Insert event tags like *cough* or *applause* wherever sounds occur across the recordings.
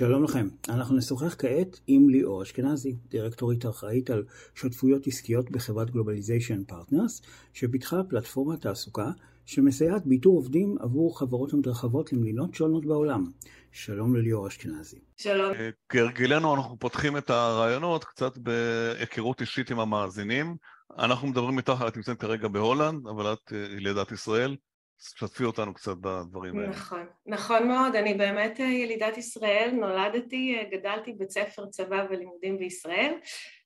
שלום לכם, אנחנו נשוחח כעת עם ליאור אשכנזי, דירקטורית אחראית על שותפויות עסקיות בחברת Globalization Partners, שפיתחה פלטפורמת תעסוקה שמסייעת באיתור עובדים עבור חברות המתרחבות למדינות שונות בעולם. שלום לליאור אשכנזי. שלום. אה, כהרגלנו אנחנו פותחים את הריאיונות קצת בהיכרות אישית עם המאזינים. אנחנו מדברים איתך, את נמצאת כרגע בהולנד, אבל את אה, ילידת ישראל. שתפי אותנו קצת בדברים האלה. נכון, נכון מאוד, אני באמת אה, ילידת ישראל, נולדתי, אה, גדלתי בית ספר צבא ולימודים בישראל.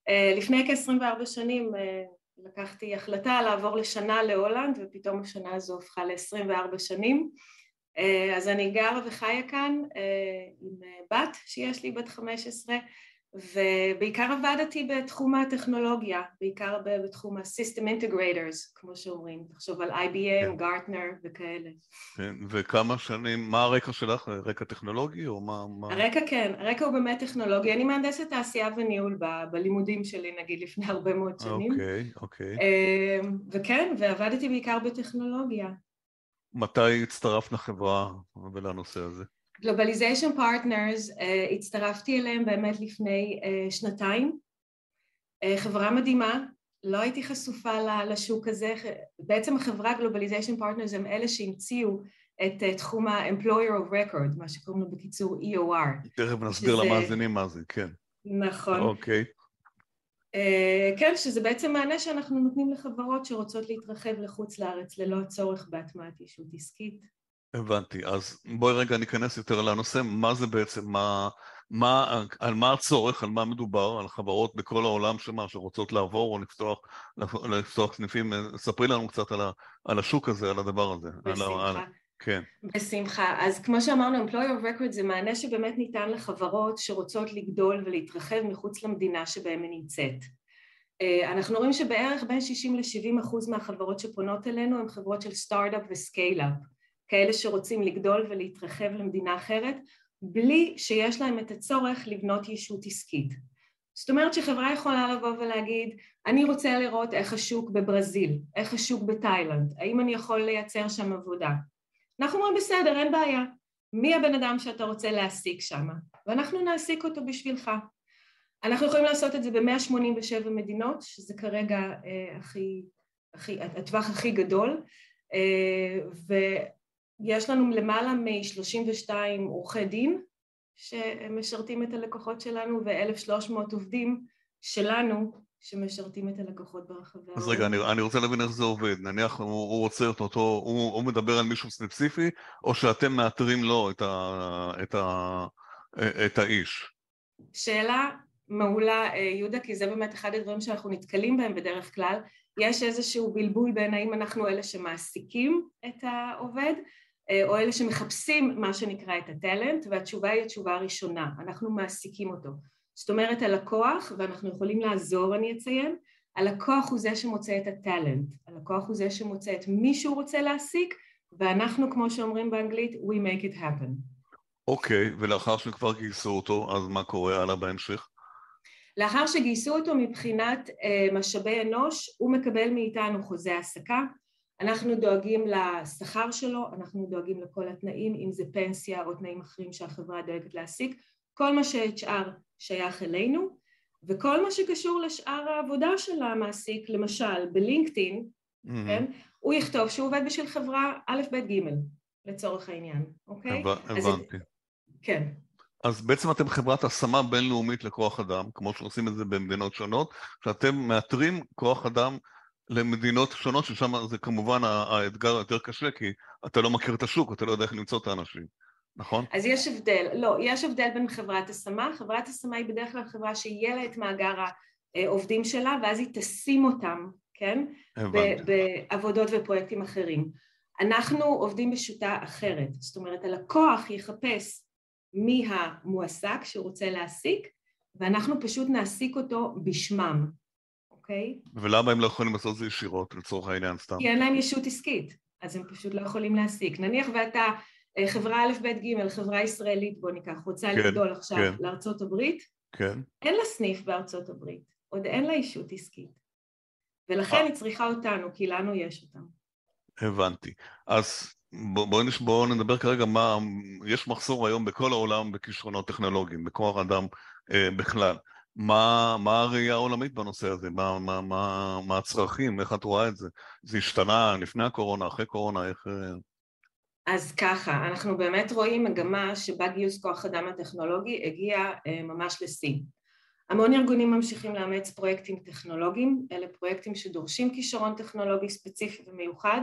אה, לפני כ-24 שנים לקחתי החלטה לעבור לשנה להולנד, ופתאום השנה הזו הפכה ל-24 שנים. אז אני גרה וחיה כאן עם בת שיש לי בת 15, ובעיקר עבדתי בתחום הטכנולוגיה, בעיקר בתחום ה-System Integrators, כמו שאומרים, תחשוב על IBM, גארטנר כן. וכאלה. כן, וכמה שנים, מה הרקע שלך? רקע טכנולוגי או מה? מה... הרקע כן, הרקע הוא באמת טכנולוגי. אני מהנדסת תעשייה וניהול ב- בלימודים שלי, נגיד, לפני הרבה מאוד שנים. אוקיי, אוקיי. אמ, וכן, ועבדתי בעיקר בטכנולוגיה. מתי הצטרפת לחברה ולנושא הזה? Globalization Partners, uh, הצטרפתי אליהם באמת לפני uh, שנתיים. Uh, חברה מדהימה, לא הייתי חשופה לשוק הזה, בעצם החברה Globalization Partners הם אלה שהמציאו את uh, תחום ה-employer of record, מה שקוראים לו בקיצור EOR. תכף נסביר שזה... למאזינים מה זה, כן. נכון. אוקיי. Okay. Uh, כן, שזה בעצם מענה שאנחנו נותנים לחברות שרוצות להתרחב לחוץ לארץ ללא הצורך בהטמעת ישות עסקית. הבנתי, אז בואי רגע ניכנס יותר לנושא, מה זה בעצם, מה, מה, על מה הצורך, על מה מדובר, על חברות בכל העולם שמה, שרוצות לעבור או לפתוח, לפתוח סניפים, ספרי לנו קצת על, ה, על השוק הזה, על הדבר הזה. בשמחה. על, כן. בשמחה. אז כמו שאמרנו, Employer of Record זה מענה שבאמת ניתן לחברות שרוצות לגדול ולהתרחב מחוץ למדינה שבהן היא נמצאת. אה, אנחנו רואים שבערך בין 60 ל-70 אחוז מהחברות שפונות אלינו הן חברות של סטארט-אפ ו scale-up. כאלה שרוצים לגדול ולהתרחב למדינה אחרת, בלי שיש להם את הצורך לבנות ישות עסקית. זאת אומרת שחברה יכולה לבוא ולהגיד, אני רוצה לראות איך השוק בברזיל, איך השוק בתאילנד, האם אני יכול לייצר שם עבודה. אנחנו אומרים, בסדר, אין בעיה. מי הבן אדם שאתה רוצה להעסיק שם? ואנחנו נעסיק אותו בשבילך. אנחנו יכולים לעשות את זה ב-187 מדינות, שזה כרגע אה, הכי, הכי, הטווח הכי גדול, אה, יש לנו למעלה מ-32 עורכי דין שמשרתים את הלקוחות שלנו ו-1,300 עובדים שלנו שמשרתים את הלקוחות ברחבי העולם. אז רגע, אני, אני רוצה להבין איך זה עובד. נניח הוא, הוא רוצה את אותו, הוא, הוא מדבר על מישהו ספציפי, או שאתם מאתרים לו את, ה, את, ה, את האיש? שאלה מעולה, יהודה, כי זה באמת אחד הדברים שאנחנו נתקלים בהם בדרך כלל. יש איזשהו בלבול בין האם אנחנו אלה שמעסיקים את העובד, אה, או אלה שמחפשים מה שנקרא את הטלנט, והתשובה היא התשובה הראשונה, אנחנו מעסיקים אותו. זאת אומרת הלקוח, ואנחנו יכולים לעזור אני אציין, הלקוח הוא זה שמוצא את הטלנט, הלקוח הוא זה שמוצא את מי שהוא רוצה להעסיק, ואנחנו כמו שאומרים באנגלית, we make it happen. אוקיי, okay, ולאחר שכבר גייסו אותו, אז מה קורה הלאה בהמשך? לאחר שגייסו אותו מבחינת uh, משאבי אנוש, הוא מקבל מאיתנו חוזה העסקה, אנחנו דואגים לשכר שלו, אנחנו דואגים לכל התנאים, אם זה פנסיה או תנאים אחרים שהחברה דואגת להעסיק, כל מה ש-HR שייך אלינו, וכל מה שקשור לשאר העבודה של המעסיק, למשל בלינקדאין, mm-hmm. כן, הוא יכתוב שהוא עובד בשביל חברה א', ב', ג', לצורך העניין, אוקיי? הבנתי. כן. אז בעצם אתם חברת השמה בינלאומית לכוח אדם, כמו שעושים את זה במדינות שונות, שאתם מאתרים כוח אדם למדינות שונות, ששם זה כמובן האתגר היותר קשה, כי אתה לא מכיר את השוק, אתה לא יודע איך למצוא את האנשים, נכון? אז יש הבדל, לא, יש הבדל בין חברת השמה, חברת השמה היא בדרך כלל חברה שיהיה לה את מאגר העובדים שלה, ואז היא תשים אותם, כן? הבנתי. בעבודות ופרויקטים אחרים. אנחנו עובדים בשיטה אחרת, זאת אומרת הלקוח יחפש מי המועסק שהוא רוצה להעסיק, ואנחנו פשוט נעסיק אותו בשמם. אוקיי? ולמה הם לא יכולים לעשות את זה ישירות, לצורך העניין סתם? כי אין להם ישות עסקית, אז הם פשוט לא יכולים להעסיק. נניח ואתה אה, חברה א', ב', ג', חברה ישראלית, בוא ניקח, רוצה כן, לגדול עכשיו כן. לארצות הברית, כן. אין לה סניף בארצות הברית, עוד אין לה ישות עסקית. ולכן 아. אה. היא צריכה אותנו, כי לנו יש אותם. הבנתי. אז בואו בוא נדבר כרגע מה, יש מחסור היום בכל העולם בכישרונות טכנולוגיים, בכוח אדם אה, בכלל. מה, מה הראייה העולמית בנושא הזה? מה, מה, מה, מה הצרכים? איך את רואה את זה? זה השתנה לפני הקורונה, אחרי קורונה, איך... אה? אז ככה, אנחנו באמת רואים מגמה שבה גיוס כוח אדם הטכנולוגי הגיע אה, ממש לשיא. המון ארגונים ממשיכים לאמץ פרויקטים טכנולוגיים, אלה פרויקטים שדורשים כישרון טכנולוגי ספציפי ומיוחד,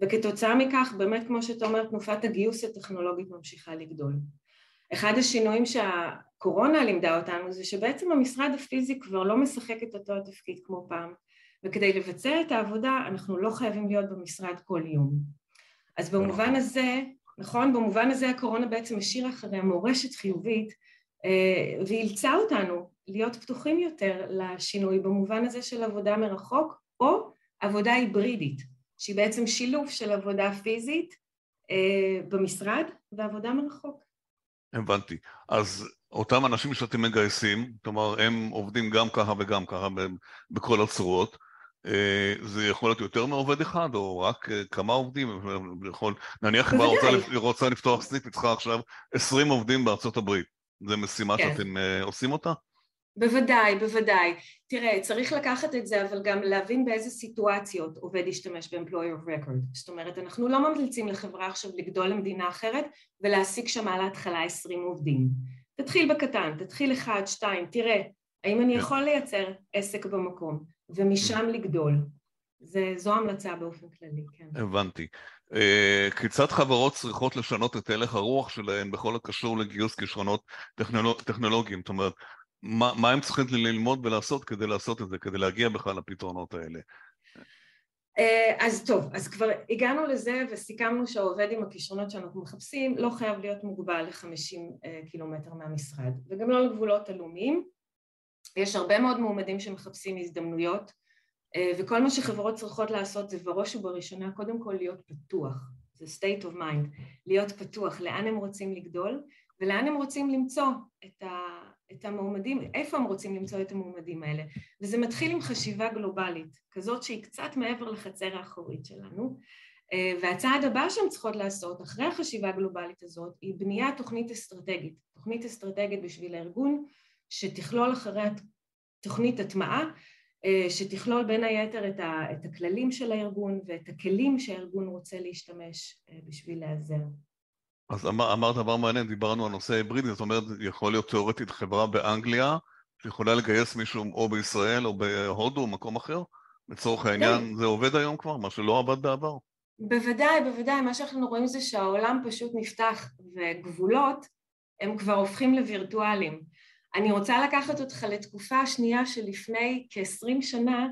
וכתוצאה מכך באמת כמו שאתה אומר תנופת הגיוס הטכנולוגית ממשיכה לגדול. אחד השינויים שהקורונה לימדה אותנו זה שבעצם המשרד הפיזי כבר לא משחק את אותו התפקיד כמו פעם וכדי לבצע את העבודה אנחנו לא חייבים להיות במשרד כל יום. אז במובן הזה, נכון, במובן הזה הקורונה בעצם השאירה אחריה מורשת חיובית אה, ואילצה אותנו להיות פתוחים יותר לשינוי במובן הזה של עבודה מרחוק או עבודה היברידית שהיא בעצם שילוב של עבודה פיזית אה, במשרד ועבודה מרחוק. הבנתי. אז אותם אנשים שאתם מגייסים, כלומר הם עובדים גם ככה וגם ככה בכל הצורות, אה, זה יכול להיות יותר מעובד אחד או רק אה, כמה עובדים? יכול, נניח חברה רוצה, רוצה לפתוח סניף, היא צריכה עכשיו 20 עובדים בארצות הברית. זו משימה כן. שאתם עושים אותה? בוודאי, בוודאי. תראה, צריך לקחת את זה, אבל גם להבין באיזה סיטואציות עובד ישתמש ב-employer of record. זאת אומרת, אנחנו לא ממליצים לחברה עכשיו לגדול למדינה אחרת ולהעסיק שם על ההתחלה 20 עובדים. תתחיל בקטן, תתחיל אחד, שתיים, תראה, האם אני יכול לייצר עסק במקום, ומשם לגדול. זה, זו המלצה באופן כללי, כן. הבנתי. Uh, כיצד חברות צריכות לשנות את הלך הרוח שלהן בכל הקשור לגיוס כישרונות טכנולוג, טכנולוגיים? זאת אומרת, מה, מה הם צריכים ללמוד ולעשות כדי לעשות את זה, כדי להגיע בכלל לפתרונות האלה? אה, אז טוב, אז כבר הגענו לזה וסיכמנו שהעובד עם הכישרונות שאנחנו מחפשים לא חייב להיות מוגבל ל-50 אה, קילומטר מהמשרד וגם לא לגבולות הלאומיים. יש הרבה מאוד מועמדים שמחפשים הזדמנויות אה, וכל מה שחברות צריכות לעשות זה בראש ובראשונה קודם כל להיות פתוח, זה state of mind, להיות פתוח, לאן הם רוצים לגדול ולאן הם רוצים למצוא את, ה, את המועמדים, איפה הם רוצים למצוא את המועמדים האלה. וזה מתחיל עם חשיבה גלובלית, כזאת שהיא קצת מעבר לחצר האחורית שלנו. אה, והצעד הבא שהן צריכות לעשות, אחרי החשיבה הגלובלית הזאת, היא בניית תוכנית אסטרטגית. תוכנית אסטרטגית בשביל הארגון, שתכלול אחריה תוכנית הטמעה, אה, שתכלול בין היתר את, ה, את הכללים של הארגון ואת הכלים שהארגון רוצה להשתמש אה, בשביל להיעזר. אז אמר, אמרת דבר מעניין, דיברנו על נושא היברידי, זאת אומרת, יכול להיות תיאורטית חברה באנגליה שיכולה לגייס מישהו או בישראל או בהודו או מקום אחר? לצורך העניין, זה עובד היום כבר, מה שלא עבד בעבר? בוודאי, בוודאי, מה שאנחנו רואים זה שהעולם פשוט נפתח וגבולות הם כבר הופכים לווירטואליים. אני רוצה לקחת אותך לתקופה שנייה שלפני כ-20 שנה,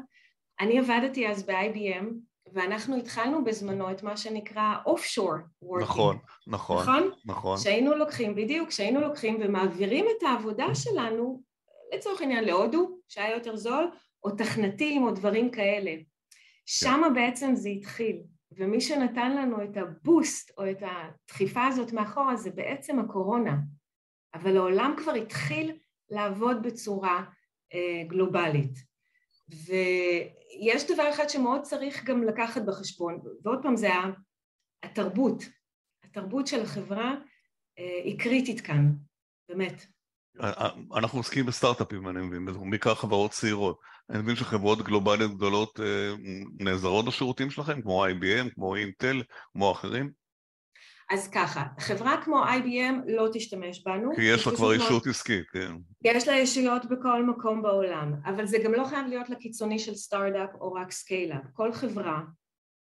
אני עבדתי אז ב-IBM ואנחנו התחלנו בזמנו את מה שנקרא offshore working. נכון, נכון, נכון. נכון. שהיינו לוקחים, בדיוק, שהיינו לוקחים ומעבירים את העבודה שלנו, לצורך העניין להודו, שהיה יותר זול, או תכנתים או דברים כאלה. כן. בעצם זה התחיל, ומי שנתן לנו את הבוסט או את הדחיפה הזאת מאחורה זה בעצם הקורונה. אבל העולם כבר התחיל לעבוד בצורה אה, גלובלית. ויש דבר אחד שמאוד צריך גם לקחת בחשבון, ועוד פעם זה התרבות, התרבות של החברה אה, היא קריטית כאן, באמת. אה, אה, אנחנו עוסקים בסטארט-אפים, אני מבין, בעיקר חברות צעירות. אני מבין שחברות גלובליות גדולות נעזרות בשירותים שלכם, כמו IBM, כמו אינטל, כמו אחרים? אז ככה, חברה כמו IBM לא תשתמש בנו. כי יש לה כבר ישות עסקית, כן. יש לה ישויות בכל מקום בעולם, אבל זה גם לא חייב להיות לקיצוני של סטארט-אפ או רק scale-up. כל חברה,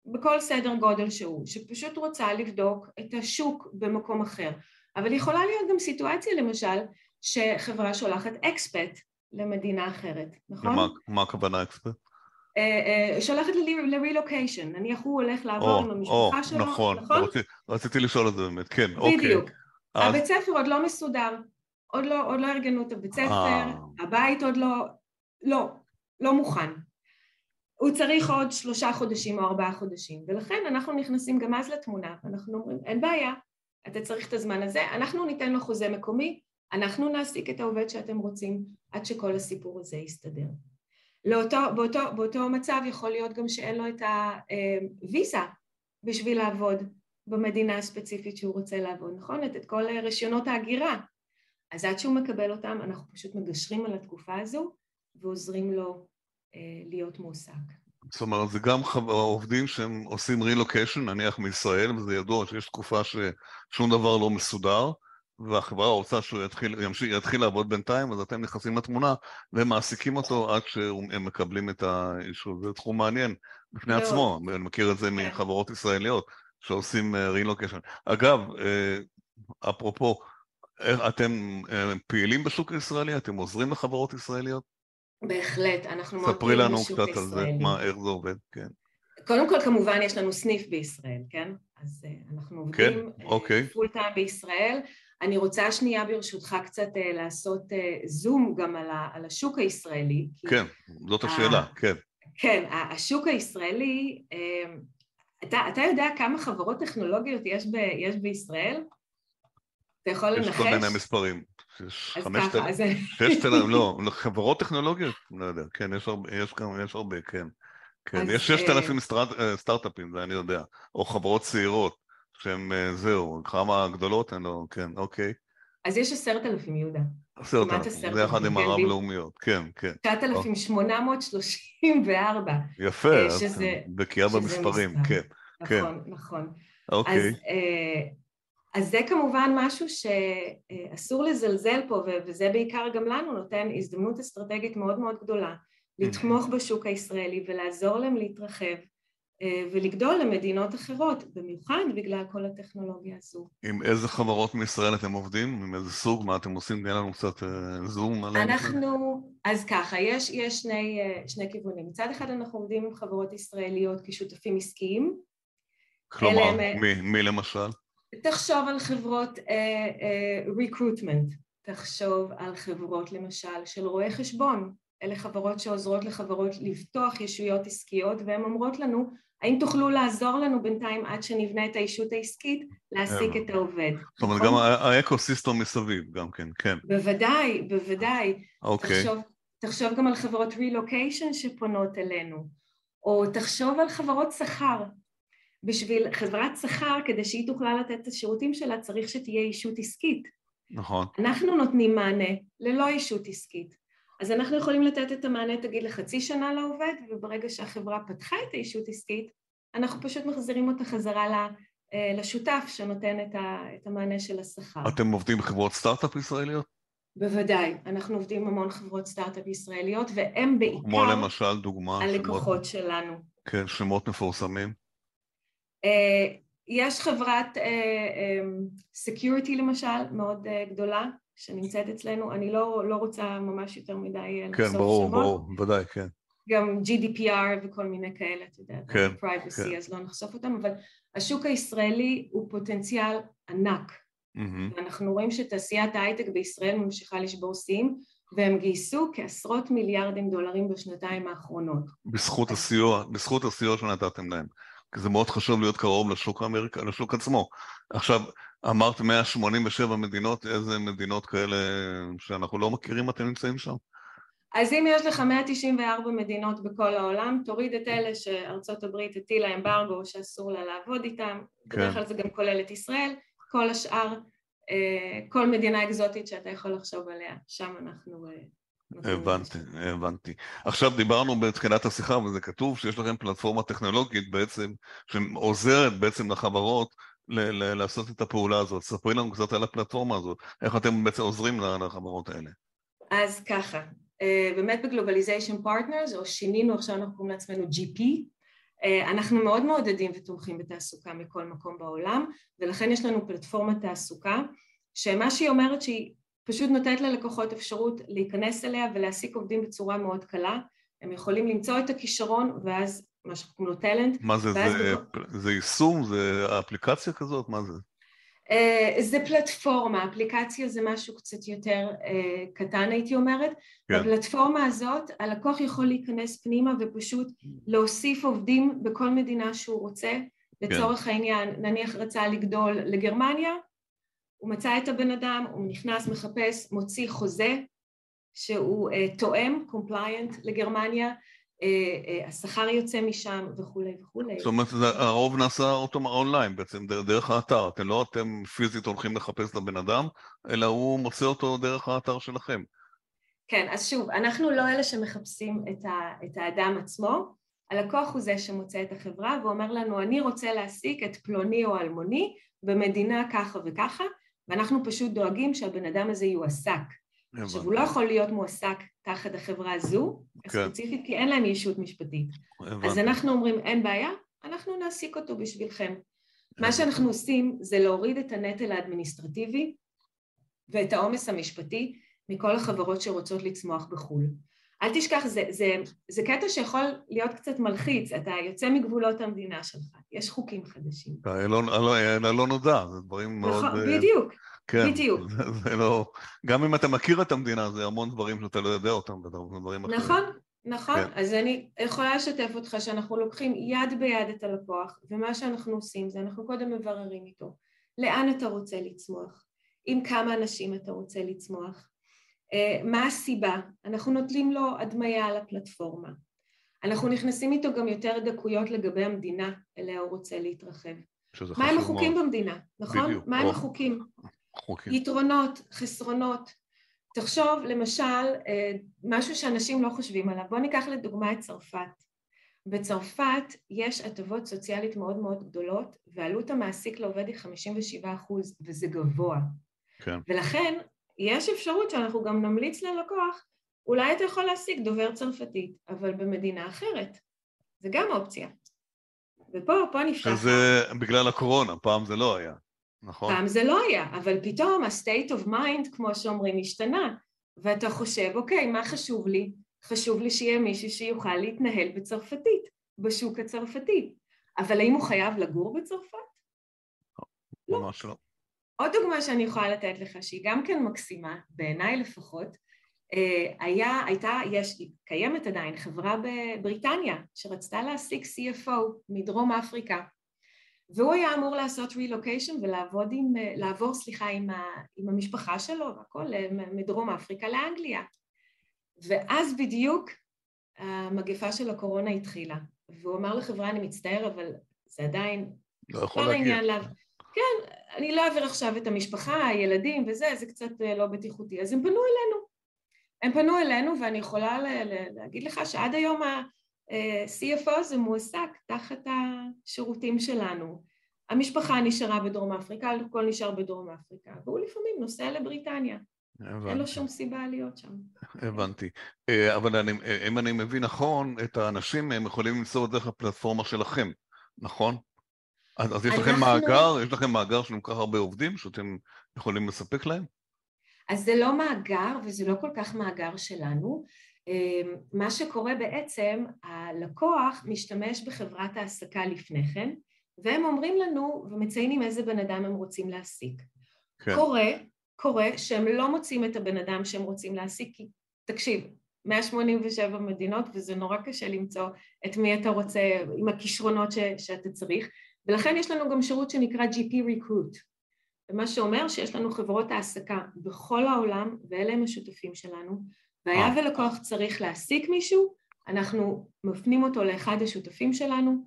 בכל סדר גודל שהוא, שפשוט רוצה לבדוק את השוק במקום אחר. אבל יכולה להיות גם סיטואציה, למשל, שחברה שולחת אקספט למדינה אחרת, נכון? ומה הכוונה אקספט? אה, אה, שולחת לרילוקיישן, נניח הוא הולך לעבור עם המשפחה שלו, נכון? נכון, רציתי לשאול את זה באמת, כן, אוקיי. בדיוק. הבית ספר עוד לא מסודר, עוד לא, עוד לא ארגנו את הבית ספר, אה. הבית עוד לא, לא, לא מוכן. הוא צריך עוד שלושה חודשים או ארבעה חודשים, ולכן אנחנו נכנסים גם אז לתמונה, אנחנו אומרים, אין בעיה, אתה צריך את הזמן הזה, אנחנו ניתן לו חוזה מקומי, אנחנו נעסיק את העובד שאתם רוצים עד שכל הסיפור הזה יסתדר. לאותו, באותו, באותו מצב יכול להיות גם שאין לו את הוויזה בשביל לעבוד במדינה הספציפית שהוא רוצה לעבוד, נכון? את, את כל רישיונות ההגירה. אז עד שהוא מקבל אותם, אנחנו פשוט מגשרים על התקופה הזו ועוזרים לו אה, להיות מועסק. זאת אומרת, זה גם עובדים שהם עושים רילוקיישן, נניח מישראל, וזה ידוע שיש תקופה ששום דבר לא מסודר, והחברה רוצה שהוא יתחיל, ימשיך, יתחיל לעבוד בינתיים, אז אתם נכנסים לתמונה ומעסיקים אותו עד שהם מקבלים את האישור. זה תחום מעניין בפני לא. עצמו, אני מכיר את זה כן. מחברות ישראליות שעושים רילוקיישן. אה, אגב, אה, אפרופו, אתם אה, פעילים בשוק הישראלי? אתם עוזרים לחברות ישראליות? בהחלט, אנחנו מאוד פעילים בשוק הישראלי. ספרי לנו קצת על זה, מה, איך זה עובד, כן. קודם כל, כמובן, יש לנו סניף בישראל, כן? אז אנחנו כן, עובדים כן, אוקיי. פול טיים בישראל. אני רוצה שנייה ברשותך קצת לעשות זום גם על, השוק הישראלי. כן, זאת השאלה, ה, כן. כן, השוק הישראלי, אתה, אתה יודע כמה חברות טכנולוגיות יש, ב, יש בישראל? אתה יכול לנחש? יש כל מיני מספרים. אז ככה, אז... ששת אלפים, לא, חברות טכנולוגיות, לא יודע, כן, יש הרבה, יש, יש הרבה כן. כן, יש ששת אלפים אה, סטארט-אפים, זה אני יודע, או חברות צעירות, שהן אה, זהו, כמה גדולות הן לא, כן, אוקיי. אז יש עשרת אלפים, יהודה. עשרת אלפים, זה יחד עם כן, הרב-לאומיות, כן, כן. תשעת אלפים שמונה מאות שלושים וארבע. יפה, אה, אז בקיאה במספרים, כן, כן. נכון, נכון. אוקיי. אז זה כמובן משהו שאסור לזלזל פה, וזה בעיקר גם לנו נותן הזדמנות אסטרטגית מאוד מאוד גדולה לתמוך בשוק הישראלי ולעזור להם להתרחב אה, ולגדול למדינות אחרות, במיוחד בגלל כל הטכנולוגיה הזו. עם איזה חברות מישראל אתם עובדים? עם איזה סוג? מה אתם עושים? תן לנו קצת אה, זום עליהם. אנחנו, אז ככה, יש, יש שני, אה, שני כיוונים. מצד אחד אנחנו עובדים עם חברות ישראליות כשותפים עסקיים. כלומר, הם, מי, מי למשל? תחשוב על חברות recruitment, uh, תחשוב על חברות למשל של רואי חשבון, אלה חברות שעוזרות לחברות לפתוח ישויות עסקיות והן אומרות לנו האם תוכלו לעזור לנו בינתיים עד שנבנה את הישות העסקית להעסיק את העובד. זאת אומרת גם האקו-סיסטם מסביב גם כן, כן. בוודאי, בוודאי. אוקיי. תחשוב, תחשוב גם על חברות רילוקיישן שפונות אלינו, או תחשוב על חברות שכר. בשביל חברת שכר, כדי שהיא תוכל לתת את השירותים שלה, צריך שתהיה אישות עסקית. נכון. אנחנו נותנים מענה ללא אישות עסקית. אז אנחנו יכולים לתת את המענה, תגיד, לחצי שנה לעובד, וברגע שהחברה פתחה את האישות עסקית, אנחנו פשוט מחזירים אותה חזרה אה, לשותף שנותן את המענה של השכר. אתם עובדים בחברות סטארט-אפ ישראליות? בוודאי, אנחנו עובדים המון חברות סטארט-אפ ישראליות, והם בעיקר... כמו למשל, דוגמה... הלקוחות שמות... שלנו. כן, שמות מפורסמים. אה, יש חברת security um, למשל, מאוד גדולה, שנמצאת אצלנו, אני לא, לא רוצה ממש יותר מדי אה, כן, לחשוף שמות. כן, ברור, ברור, ודאי, כן. גם GDPR וכל מיני כאלה, אתה יודע, כן, privacy, כן. אז לא נחשוף אותם, אבל השוק הישראלי הוא פוטנציאל ענק. Mm-hmm. ואנחנו רואים שתעשיית ההייטק בישראל ממשיכה לשבור שיאים, והם גייסו כעשרות מיליארדים דולרים בשנתיים האחרונות. בזכות הסיוע, בזכות הסיוע שנתתם להם. כי זה מאוד חשוב להיות קרוב לשוק האמריקה, לשוק עצמו. עכשיו, אמרת 187 מדינות, איזה מדינות כאלה שאנחנו לא מכירים אתם נמצאים שם? אז אם יש לך 194 מדינות בכל העולם, תוריד את אלה שארצות הברית הטילה אמברגו שאסור לה לעבוד איתם, כן. בדרך כלל זה גם כולל את ישראל, כל השאר, אה, כל מדינה אקזוטית שאתה יכול לחשוב עליה, שם אנחנו... אה, הבנתי, הבנתי. עכשיו דיברנו בתחילת השיחה, וזה כתוב שיש לכם פלטפורמה טכנולוגית בעצם, שעוזרת בעצם לחברות ל- ל- לעשות את הפעולה הזאת. ספרי לנו קצת על הפלטפורמה הזאת, איך אתם בעצם עוזרים לחברות האלה. אז ככה, אה, באמת ב Globalization Partners, או שינינו עכשיו אנחנו קוראים לעצמנו GP, אה, אנחנו מאוד מעודדים ותומכים בתעסוקה מכל מקום בעולם, ולכן יש לנו פלטפורמת תעסוקה, שמה שהיא אומרת שהיא פשוט נותנת ללקוחות אפשרות להיכנס אליה ולהעסיק עובדים בצורה מאוד קלה, הם יכולים למצוא את הכישרון ואז מה שאנחנו קוראים לו talent. מה זה, זה, בכל... זה יישום? זה אפליקציה כזאת? מה זה? Uh, זה פלטפורמה, אפליקציה זה משהו קצת יותר uh, קטן הייתי אומרת. כן. בפלטפורמה הזאת הלקוח יכול להיכנס פנימה ופשוט להוסיף עובדים בכל מדינה שהוא רוצה. כן. לצורך כן. העניין, נניח רצה לגדול לגרמניה, הוא מצא את הבן אדם, הוא נכנס, מחפש, מוציא חוזה שהוא uh, תואם, compliant לגרמניה, השכר יוצא משם וכולי וכולי. זאת אומרת, הרוב נעשה אונליין בעצם, דרך האתר. אתם לא אתם פיזית הולכים לחפש את הבן אדם, אלא הוא מוצא אותו דרך האתר שלכם. כן, אז שוב, אנחנו לא אלה שמחפשים את, ה, את האדם עצמו, הלקוח הוא זה שמוצא את החברה ואומר לנו, אני רוצה להעסיק את פלוני או אלמוני במדינה ככה וככה, ואנחנו פשוט דואגים שהבן אדם הזה יועסק. עכשיו, הוא לא יכול להיות מועסק תחת החברה הזו, כן. הספציפית, כי אין להם ישות משפטית. הבנתי. אז אנחנו אומרים, אין בעיה, אנחנו נעסיק אותו בשבילכם. מה שאנחנו עושים זה להוריד את הנטל האדמיניסטרטיבי ואת העומס המשפטי מכל החברות שרוצות לצמוח בחו"ל. אל תשכח, זה, זה, זה קטע שיכול להיות קצת מלחיץ, אתה יוצא מגבולות המדינה שלך, יש חוקים חדשים. לא נודע, זה דברים מאוד... נכון, בדיוק, כן, בדיוק. זה, זה לא... גם אם אתה מכיר את המדינה, זה המון דברים שאתה לא יודע אותם, ודברים אחרים. נכון, נכון. כן. אז אני יכולה לשתף אותך שאנחנו לוקחים יד ביד את הלקוח, ומה שאנחנו עושים זה אנחנו קודם מבררים איתו לאן אתה רוצה לצמוח, עם כמה אנשים אתה רוצה לצמוח, אה, מה הסיבה, אנחנו נוטלים לו הדמיה על הפלטפורמה. אנחנו נכנסים איתו גם יותר דקויות לגבי המדינה אליה הוא רוצה להתרחב. מה הם החוקים. במדינה, נכון? בדיוק. מה הם החוקים? חוקים. יתרונות, חסרונות. תחשוב למשל אה, משהו שאנשים לא חושבים עליו, בואו ניקח לדוגמה את צרפת. בצרפת יש הטבות סוציאלית מאוד מאוד גדולות ועלות המעסיק לעובד היא 57 אחוז וזה גבוה. כן. ולכן יש אפשרות שאנחנו גם נמליץ ללקוח, אולי אתה יכול להשיג דובר צרפתית, אבל במדינה אחרת. זה גם אופציה. ופה, פה נפתח... שזה בגלל הקורונה, פעם זה לא היה. נכון. פעם זה לא היה, אבל פתאום ה-state of mind, כמו שאומרים, השתנה, ואתה חושב, אוקיי, מה חשוב לי? חשוב לי שיהיה מישהו שיוכל להתנהל בצרפתית, בשוק הצרפתי. אבל האם הוא חייב לגור בצרפת? לא. ממש לא. עוד דוגמה שאני יכולה לתת לך, שהיא גם כן מקסימה, בעיניי לפחות, אה, היה, הייתה, יש, קיימת עדיין, חברה בבריטניה שרצתה להשיג CFO מדרום אפריקה והוא היה אמור לעשות רילוקיישן ולעבוד עם, לעבור סליחה עם, ה, עם המשפחה שלו והכל מדרום אפריקה לאנגליה. ואז בדיוק המגפה של הקורונה התחילה. והוא אמר לחברה אני מצטער אבל זה עדיין לא יכול להגיע. לה... כן, אני לא אעביר עכשיו את המשפחה, הילדים וזה, זה קצת אה, לא בטיחותי. אז הם פנו אלינו. הם פנו אלינו ואני יכולה להגיד לך שעד היום CFO זה מועסק תחת השירותים שלנו. המשפחה נשארה בדרום אפריקה, הכל נשאר בדרום אפריקה, והוא לפעמים נוסע לבריטניה. הבנתי. אין לו שום סיבה להיות שם. הבנתי. אה, אבל אני, אם אני מבין נכון, את האנשים הם יכולים למסור דרך הפלטפורמה שלכם, נכון? אז, אז יש לכם אנחנו... מאגר, יש לכם מאגר של כל כך הרבה עובדים שאתם יכולים לספק להם? אז זה לא מאגר וזה לא כל כך מאגר שלנו. אמ, מה שקורה בעצם, הלקוח משתמש בחברת העסקה לפני כן, והם אומרים לנו ומציינים איזה בן אדם הם רוצים להעסיק. כן. קורה, קורה שהם לא מוצאים את הבן אדם שהם רוצים להעסיק, כי תקשיב, 187 מדינות וזה נורא קשה למצוא את מי אתה רוצה עם הכישרונות ש, שאתה צריך, ולכן יש לנו גם שירות שנקרא GP Recruit, ומה שאומר שיש לנו חברות העסקה בכל העולם, ואלה הם השותפים שלנו, והיה אה. ולקוח צריך להעסיק מישהו, אנחנו מפנים אותו לאחד השותפים שלנו,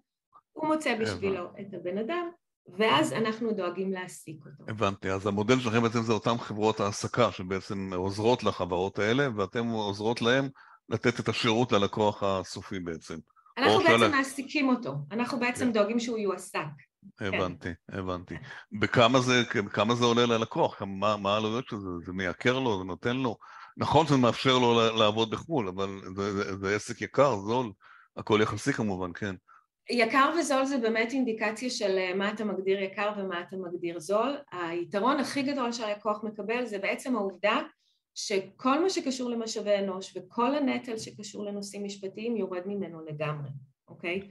הוא מוצא בשבילו את הבן אדם, ואז אנחנו דואגים להעסיק אותו. הבנתי, אז המודל שלכם בעצם זה אותן חברות העסקה שבעצם עוזרות לחברות האלה, ואתם עוזרות להם לתת את השירות ללקוח הסופי בעצם. אנחנו בעצם שעלה... מעסיקים אותו, אנחנו בעצם כן. דואגים שהוא יועסק. הבנתי, כן. הבנתי. בכמה זה, בכמה זה עולה ללקוח? מה, מה העלויות של זה? זה מייקר לו, זה נותן לו? נכון שזה מאפשר לו לעבוד בחו"ל, אבל זה, זה, זה עסק יקר, זול, הכל יחסי כמובן, כן. יקר וזול זה באמת אינדיקציה של אה, מה אתה מגדיר יקר ומה אתה מגדיר זול. היתרון הכי גדול שהלקוח מקבל זה בעצם העובדה שכל מה שקשור למשאבי אנוש וכל הנטל שקשור לנושאים משפטיים יורד ממנו לגמרי, אוקיי?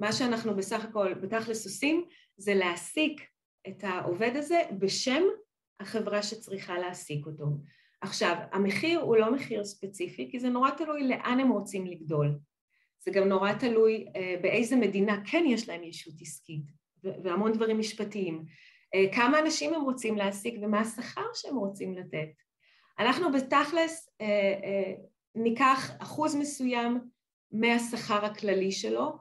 מה שאנחנו בסך הכל בתכלס עושים זה להעסיק את העובד הזה בשם החברה שצריכה להעסיק אותו. עכשיו, המחיר הוא לא מחיר ספציפי, כי זה נורא תלוי לאן הם רוצים לגדול. זה גם נורא תלוי אה, באיזה מדינה כן יש להם ישות עסקית, והמון דברים משפטיים. אה, כמה אנשים הם רוצים להעסיק ומה השכר שהם רוצים לתת. אנחנו בתכלס אה, ניקח אחוז מסוים מהשכר הכללי שלו,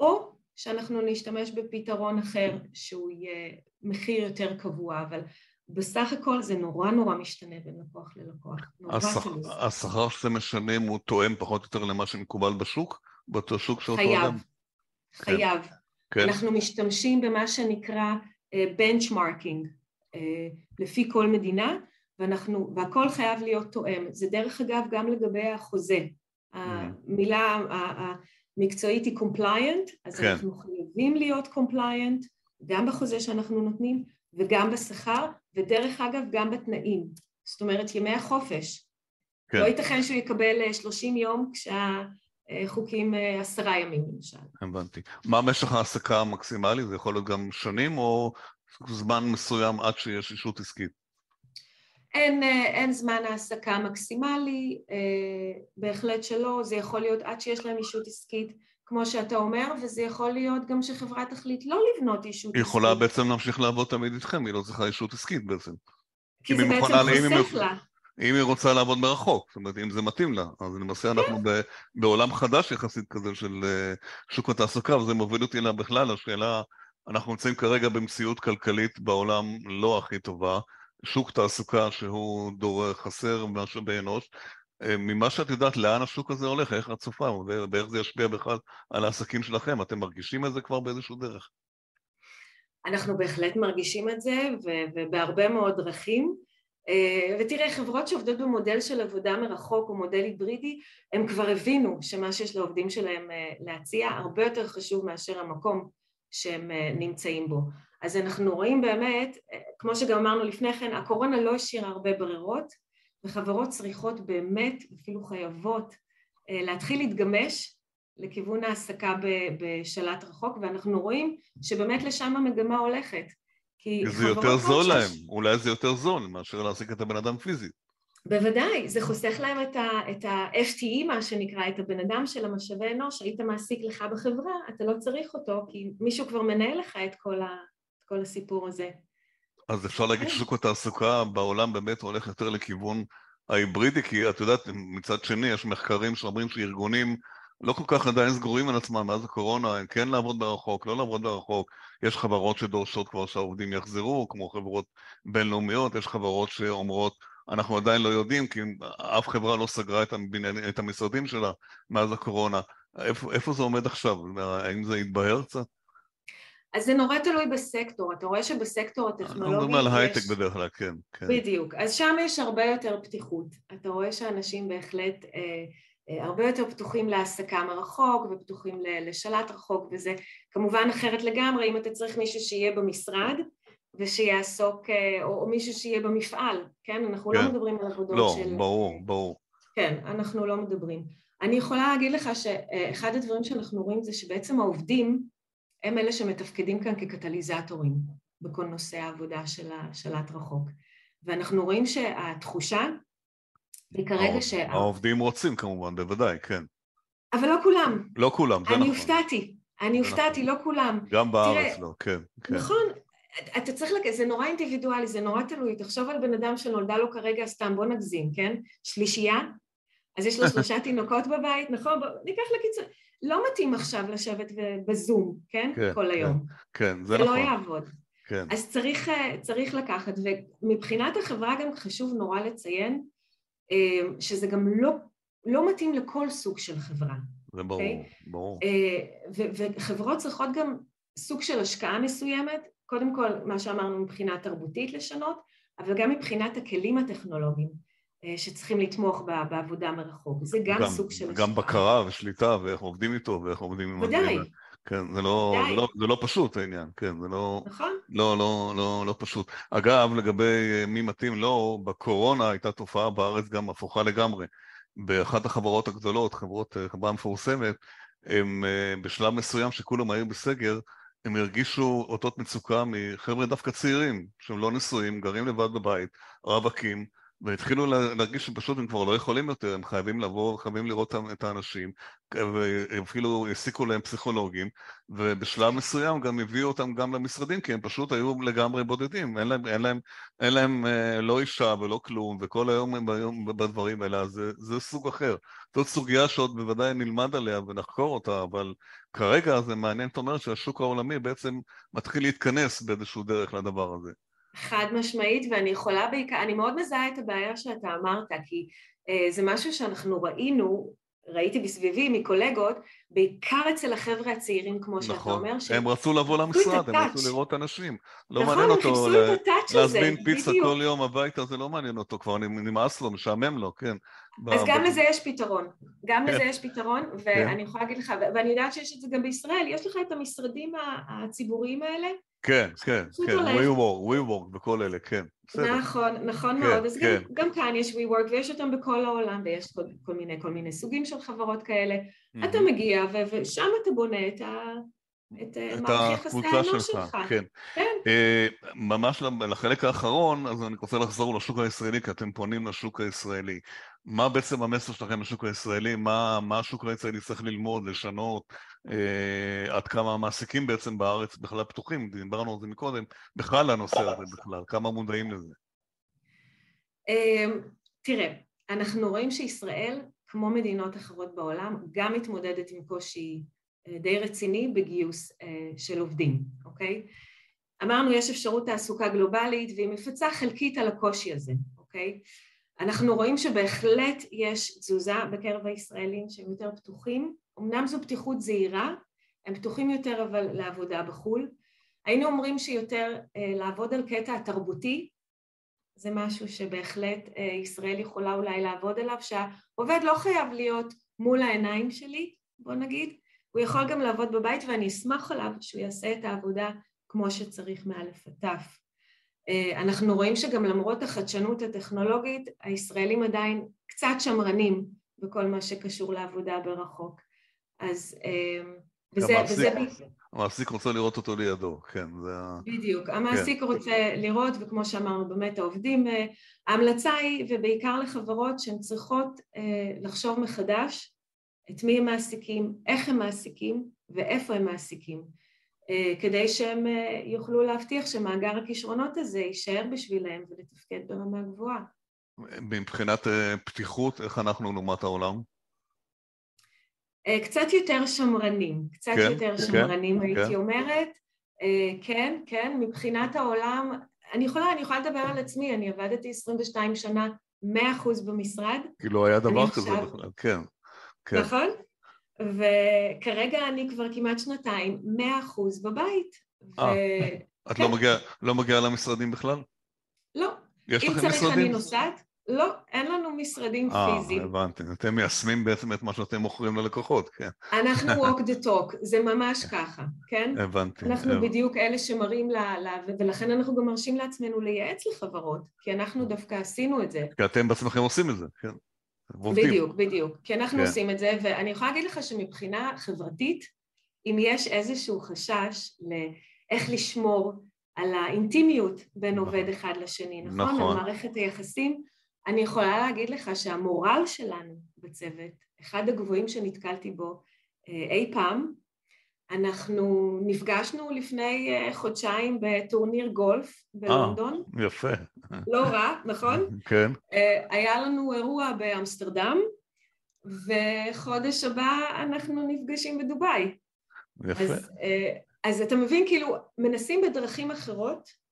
או שאנחנו נשתמש בפתרון אחר שהוא יהיה מחיר יותר קבוע, אבל בסך הכל זה נורא נורא משתנה בין לקוח ללקוח. השכר שאתם משנים הוא תואם פחות או יותר למה שמקובל בשוק? באותו שוק של אותו אדם? חייב, חייב. כן. אנחנו משתמשים במה שנקרא בנצ'מרקינג uh, uh, לפי כל מדינה, ואנחנו, והכל חייב להיות תואם. זה דרך אגב גם לגבי החוזה. Mm-hmm. המילה המקצועית היא compliant, אז כן. אנחנו חייבים להיות compliant גם בחוזה שאנחנו נותנים וגם בשכר, ודרך אגב גם בתנאים. זאת אומרת, ימי החופש. כן. לא ייתכן שהוא יקבל 30 אה, יום כשהחוקים אה, עשרה ימים למשל. הבנתי. מה משך ההעסקה המקסימלי? זה יכול להיות גם שנים או זמן מסוים עד שיש אישות עסקית? אין, אה, אין זמן העסקה מקסימלי, בהחלט שלא, זה יכול להיות עד שיש להם אישות עסקית. כמו שאתה אומר, וזה יכול להיות גם שחברה תחליט לא לבנות אישות עסקית. היא יכולה בעצם להמשיך לעבוד תמיד איתכם, היא לא צריכה אישות עסקית בעצם. כי זה בעצם חוסך לה. אם היא רוצה לעבוד מרחוק, זאת אומרת, אם זה מתאים לה, אז למעשה כן. אנחנו ב, בעולם חדש יחסית כזה של אה, שוק התעסוקה, וזה מוביל אותי לה בכלל לשאלה, אנחנו נמצאים כרגע במציאות כלכלית בעולם לא הכי טובה, שוק תעסוקה שהוא דור חסר משאבי אנוש, ממה שאת יודעת, לאן השוק הזה הולך, איך את צופה, ואיך זה ישפיע בכלל על העסקים שלכם, אתם מרגישים את זה כבר באיזשהו דרך? אנחנו בהחלט מרגישים את זה, ובהרבה מאוד דרכים. אה, ותראה, חברות שעובדות במודל של עבודה מרחוק או מודל היברידי, הם כבר הבינו שמה שיש לעובדים שלהם אה, להציע הרבה יותר חשוב מאשר המקום שהם נמצאים בו. אז אנחנו רואים באמת, כמו שגם אמרנו לפני כן, הקורונה לא השאירה הרבה ברירות, וחברות צריכות באמת, אפילו חייבות, אה, להתחיל להתגמש לכיוון העסקה בשלט רחוק, ואנחנו רואים שבאמת לשם המגמה הולכת. כי זה יותר זול להם, אולי זה יותר זול מאשר להעסיק את הבן אדם פיזית. בוודאי, זה חוסך להם את, ה, את ה-FTE, מה שנקרא, את הבן אדם של המשאבי אנוש, היית מעסיק לך בחברה, אתה לא צריך אותו, כי מישהו כבר מנהל לך את כל, ה, את כל הסיפור הזה. אז אפשר להגיד. ששוק התעסוקה בעולם באמת הולך יותר לכיוון ההיברידי, כי את יודעת, מצד שני יש מחקרים שאומרים שארגונים לא כל כך עדיין סגורים על עצמם מאז הקורונה, הם כן לעבוד ברחוק, לא לעבוד ברחוק. יש חברות שדורשות כבר שהעובדים יחזרו, כמו חברות בינלאומיות, יש חברות שאומרות, אנחנו עדיין לא יודעים, כי אף חברה לא סגרה את, הבניין, את המשרדים שלה מאז הקורונה. איפה, איפה זה עומד עכשיו? האם זה יתבהר קצת? אז זה נורא תלוי בסקטור, אתה רואה שבסקטור הטכנולוגי אנחנו מדברים על הייטק בדרך כלל, כן, כן. בדיוק, אז שם יש הרבה יותר פתיחות, אתה רואה שאנשים בהחלט אה, אה, הרבה יותר פתוחים להעסקה מרחוק ופתוחים לשלט רחוק וזה כמובן אחרת לגמרי אם אתה צריך מישהו שיהיה במשרד ושיעסוק, אה, או, או מישהו שיהיה במפעל, כן? אנחנו לא כן. לא מדברים על עבודות לא, של... לא, ברור, ברור. כן, אנחנו לא מדברים. אני יכולה להגיד לך שאחד הדברים שאנחנו רואים זה שבעצם העובדים הם אלה שמתפקדים כאן כקטליזטורים בכל נושא העבודה של השלט רחוק. ואנחנו רואים שהתחושה היא כרגע שה... העובדים רוצים כמובן, בוודאי, כן. אבל לא כולם. לא כולם, זה נכון. אני הופתעתי, אני הופתעתי, נכון. לא כולם. גם בארץ לא, כן, כן. נכון, אתה צריך, לק... זה נורא אינדיבידואלי, זה נורא תלוי. תחשוב על בן אדם שנולדה לו כרגע, סתם בוא נגזים, כן? שלישייה, אז יש לו שלושה תינוקות בבית, נכון? ניקח לקיצור. לא מתאים עכשיו לשבת בזום, כן? כן כל היום. כן, כן זה, זה לא נכון. זה לא יעבוד. כן. אז צריך, אה, צריך לקחת, ומבחינת החברה גם חשוב נורא לציין אה, שזה גם לא, לא מתאים לכל סוג של חברה. זה ברור, okay? אוקיי? ברור. אה, וחברות צריכות גם סוג של השקעה מסוימת, קודם כל מה שאמרנו מבחינה תרבותית לשנות, אבל גם מבחינת הכלים הטכנולוגיים. אה, שצריכים לתמוך בעבודה מרחוק, זה גם, גם סוג של... גם בקרה ושליטה ואיך עובדים איתו ואיך עובדים עם. ודאי. כן, זה לא, זה, לא, זה לא פשוט העניין, כן, זה לא, נכון. לא, לא, לא, לא פשוט. אגב, לגבי אה, מי מתאים לא, בקורונה הייתה תופעה בארץ גם הפוכה לגמרי. באחת החברות הגדולות, חברות, אה, חברה מפורסמת, הם בשלב מסוים שכולם היו בסגר, הם הרגישו אותות מצוקה מחבר'ה דווקא צעירים, שהם לא נשואים, גרים לבד בבית, רווקים, והתחילו להרגיש שפשוט הם כבר לא יכולים יותר, הם חייבים לבוא, חייבים לראות את האנשים, ואפילו העסיקו להם פסיכולוגים, ובשלב מסוים גם הביאו אותם גם למשרדים, כי הם פשוט היו לגמרי בודדים, אין להם, אין להם, אין להם אה, לא אישה ולא כלום, וכל היום הם היום בדברים האלה, זה, זה סוג אחר. זאת סוגיה שעוד בוודאי נלמד עליה ונחקור אותה, אבל כרגע זה מעניין, זאת אומרת שהשוק העולמי בעצם מתחיל להתכנס באיזשהו דרך לדבר הזה. חד משמעית, ואני יכולה בעיקר, אני מאוד מזהה את הבעיה שאתה אמרת, כי אה, זה משהו שאנחנו ראינו, ראיתי בסביבי מקולגות, בעיקר אצל החבר'ה הצעירים, כמו שאתה נכון. אומר. נכון, הם רצו לבוא למשרד, הם רצו לראות אנשים. לא נכון, מעניין אותו הזה, להזמין פיצה בדיוק. כל יום הביתה, זה לא מעניין אותו, כבר נמאס לו, משעמם לו, כן. אז ב- גם ב- לזה יש פתרון, גם כן. לזה יש פתרון, ואני יכולה להגיד לך, ואני יודעת שיש את זה גם בישראל, יש לך את המשרדים הציבוריים האלה, כן, כן, כן. WeWork, WeWork וכל אלה, כן, בסדר. נכון, נכון כן, מאוד, אז כן. גם, גם כאן יש WeWork ויש אותם בכל העולם ויש כל, כל מיני כל מיני סוגים של חברות כאלה, אתה מהמם. מגיע ושם אתה בונה את, ה, את, אה, את מערך יחסי האנוש שלך, שלך. כן. כן. אה, ממש לחלק האחרון, אז אני רוצה לחזור לשוק הישראלי, כי אתם פונים לשוק הישראלי. מה בעצם המסר שלכם לשוק הישראלי? מה, מה השוק הישראלי צריך ללמוד, לשנות? אה, עד כמה המעסיקים בעצם בארץ בכלל פתוחים? דיברנו על זה מקודם, בכלל לנושא הזה בכלל, כמה מודעים לזה? אמ, תראה, אנחנו רואים שישראל, כמו מדינות אחרות בעולם, גם מתמודדת עם קושי די רציני בגיוס אה, של עובדים, אוקיי? אמרנו יש אפשרות תעסוקה גלובלית והיא מפצה חלקית על הקושי הזה, אוקיי? אנחנו רואים שבהחלט יש תזוזה בקרב הישראלים שהם יותר פתוחים, אמנם זו פתיחות זהירה, הם פתוחים יותר אבל לעבודה בחו"ל. היינו אומרים שיותר אה, לעבוד על קטע התרבותי, זה משהו שבהחלט אה, ישראל יכולה אולי לעבוד עליו, שהעובד לא חייב להיות מול העיניים שלי, בוא נגיד, הוא יכול גם לעבוד בבית ואני אשמח עליו שהוא יעשה את העבודה כמו שצריך מאלף עד תף. אה, אנחנו רואים שגם למרות החדשנות הטכנולוגית, הישראלים עדיין קצת שמרנים בכל מה שקשור לעבודה ברחוק. אז אה, וזה, המעסיק- וזה המעסיק רוצה לראות אותו לידו, כן, זה ה... בדיוק, המעסיק רוצה לראות, וכמו שאמרנו, באמת העובדים, אה, ההמלצה היא, ובעיקר לחברות שהן צריכות לחשוב מחדש את מי הם מעסיקים, איך הם מעסיקים ואיפה הם מעסיקים, אה, כדי שהם אה, יוכלו להבטיח שמאגר הכישרונות הזה יישאר בשבילם ולתפקד ברמה גבוהה. מבחינת אה, פתיחות, איך אנחנו לעומת העולם? קצת יותר שמרנים, קצת כן, יותר כן, שמרנים כן. הייתי אומרת, אה, כן, כן, מבחינת העולם, אני יכולה, אני יכולה לדבר על עצמי, אני עבדתי 22 שנה 100% במשרד, כי לא היה דבר כזה בכלל, כן. כן. נכון? וכרגע אני כבר כמעט שנתיים 100% בבית, אה, ו... את לא מגיעה לא מגיעה למשרדים בכלל? לא, יש אם לכם צריך אני משרדים? נוסעת, לא, אין לנו משרדים אה, פיזיים. הבנתי. אתם מיישמים בעצם את מה שאתם מוכרים ללקוחות, כן. אנחנו *laughs* walk the talk, זה ממש ככה, כן? הבנתי. אנחנו הבנתי. בדיוק אלה שמראים ל... ל- ולכן אנחנו גם מרשים לעצמנו לייעץ לחברות, כי אנחנו דווקא עשינו את זה. כי אתם בעצמכם עושים את זה, כן. עובדים. בדיוק, בדיוק. כי אנחנו כן. עושים את זה, ואני יכולה להגיד לך שמבחינה חברתית, אם יש איזשהו חשש לאיך לשמור על האינטימיות בין נכון. עובד אחד לשני, נכון? נכון. על מערכת היחסים, אני יכולה להגיד לך שהמורל שלנו בצוות, אחד הגבוהים שנתקלתי בו אה, אי פעם, אנחנו נפגשנו לפני אה, חודשיים בטורניר גולף בלונדון, יפה. לא רע, נכון? כן. אה, היה לנו אירוע באמסטרדם, וחודש הבא אנחנו נפגשים בדובאי. יפה. אז, אה, אז אתה מבין, כאילו, מנסים בדרכים אחרות,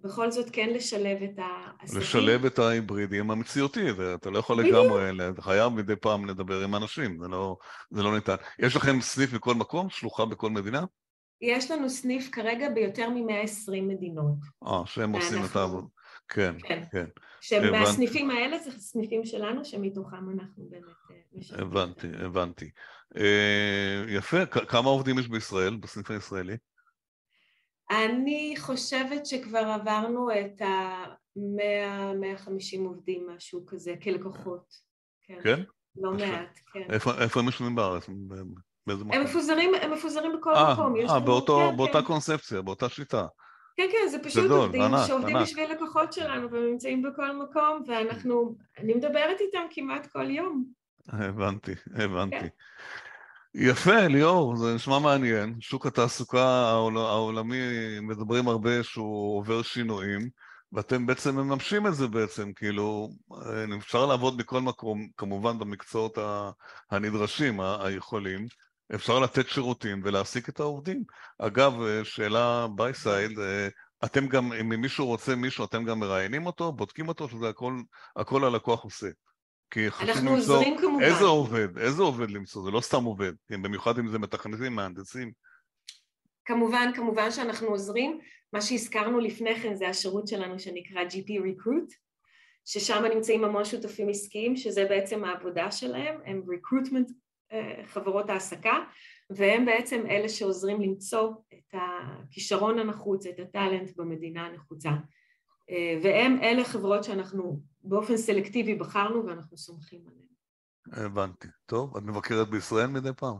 בכל זאת כן לשלב את העסקים. לשלב את ההיברידי עם המציאותי, ואתה לא יכול. לגמרי, אתה חייב מדי פעם לדבר עם אנשים, זה לא, זה לא ניתן. יש לכם סניף בכל מקום? שלוחה בכל מדינה? יש לנו סניף כרגע ביותר מ-120 מדינות. אה, שהם עושים את ואנחנו- העבודה. כן, כן. כן, שמהסניפים האלה זה סניפים שלנו, שמתוכם אנחנו באמת אה, משלבים. הבנתי, הבנתי. אה, יפה, כמה עובדים יש בישראל, בסניף הישראלי? אני חושבת שכבר עברנו את ה-100-150 עובדים, משהו כזה, כלקוחות. כן. כן? לא יפה. מעט, כן. איפה איפה הם יושבים בארץ? באיזה מקום? הם מפוזרים, הם מפוזרים בכל אה, מקום. אה, כן, באותה כן. קונספציה, באותה שיטה. כן, כן, זה פשוט גדול, עובדים ענק, שעובדים ענק. בשביל לקוחות שלנו ונמצאים בכל מקום, ואנחנו, אני מדברת איתם כמעט כל יום. הבנתי, הבנתי. כן. יפה, ליאור, זה נשמע מעניין. שוק התעסוקה העולמי, מדברים הרבה שהוא עובר שינויים, ואתם בעצם מממשים את זה בעצם, כאילו, אפשר לעבוד בכל מקום, כמובן במקצועות הנדרשים, היכולים, אפשר לתת שירותים ולהעסיק את העובדים. אגב, שאלה by side, אתם גם, אם מישהו רוצה מישהו, אתם גם מראיינים אותו, בודקים אותו, שזה הכל, הכל הלקוח עושה. כי חשוב למצוא איזה עובד, איזה עובד למצוא, זה לא סתם עובד, במיוחד אם זה מתכנתים, מהנדסים. כמובן, כמובן שאנחנו עוזרים. מה שהזכרנו לפני כן זה השירות שלנו שנקרא GP Recruit, ששם נמצאים המון שותפים עסקיים, שזה בעצם העבודה שלהם, הם recruitment אה, חברות העסקה, והם בעצם אלה שעוזרים למצוא את הכישרון הנחוץ, את הטאלנט במדינה הנחוצה. אה, והם אלה חברות שאנחנו באופן סלקטיבי בחרנו ואנחנו סומכים עליהן. הבנתי. טוב, את מבקרת בישראל מדי פעם?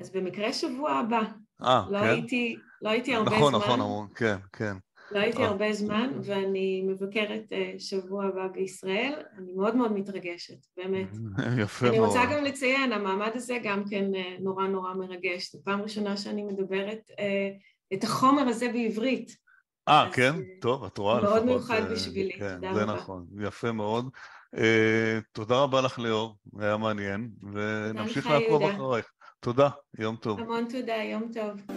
אז במקרה שבוע הבא. אה, לא כן? הייתי, לא הייתי הרבה נכון, זמן. נכון, נכון, כן, כן. לא הייתי אה. הרבה זמן, ואני מבקרת uh, שבוע הבא בישראל. אני מאוד מאוד מתרגשת, באמת. *laughs* יפה מאוד. אני רוצה גם לציין, המעמד הזה גם כן נורא נורא מרגש. זו פעם ראשונה שאני מדברת את החומר הזה בעברית. אה, כן? טוב, את רואה לפחות. מאוד מיוחד בשבילי, כן, תודה רבה. זה נכון, יפה מאוד. Uh, תודה רבה לך ליאור, היה מעניין, ונמשיך לעקוב אחרייך. תודה, יום טוב. המון תודה, יום טוב.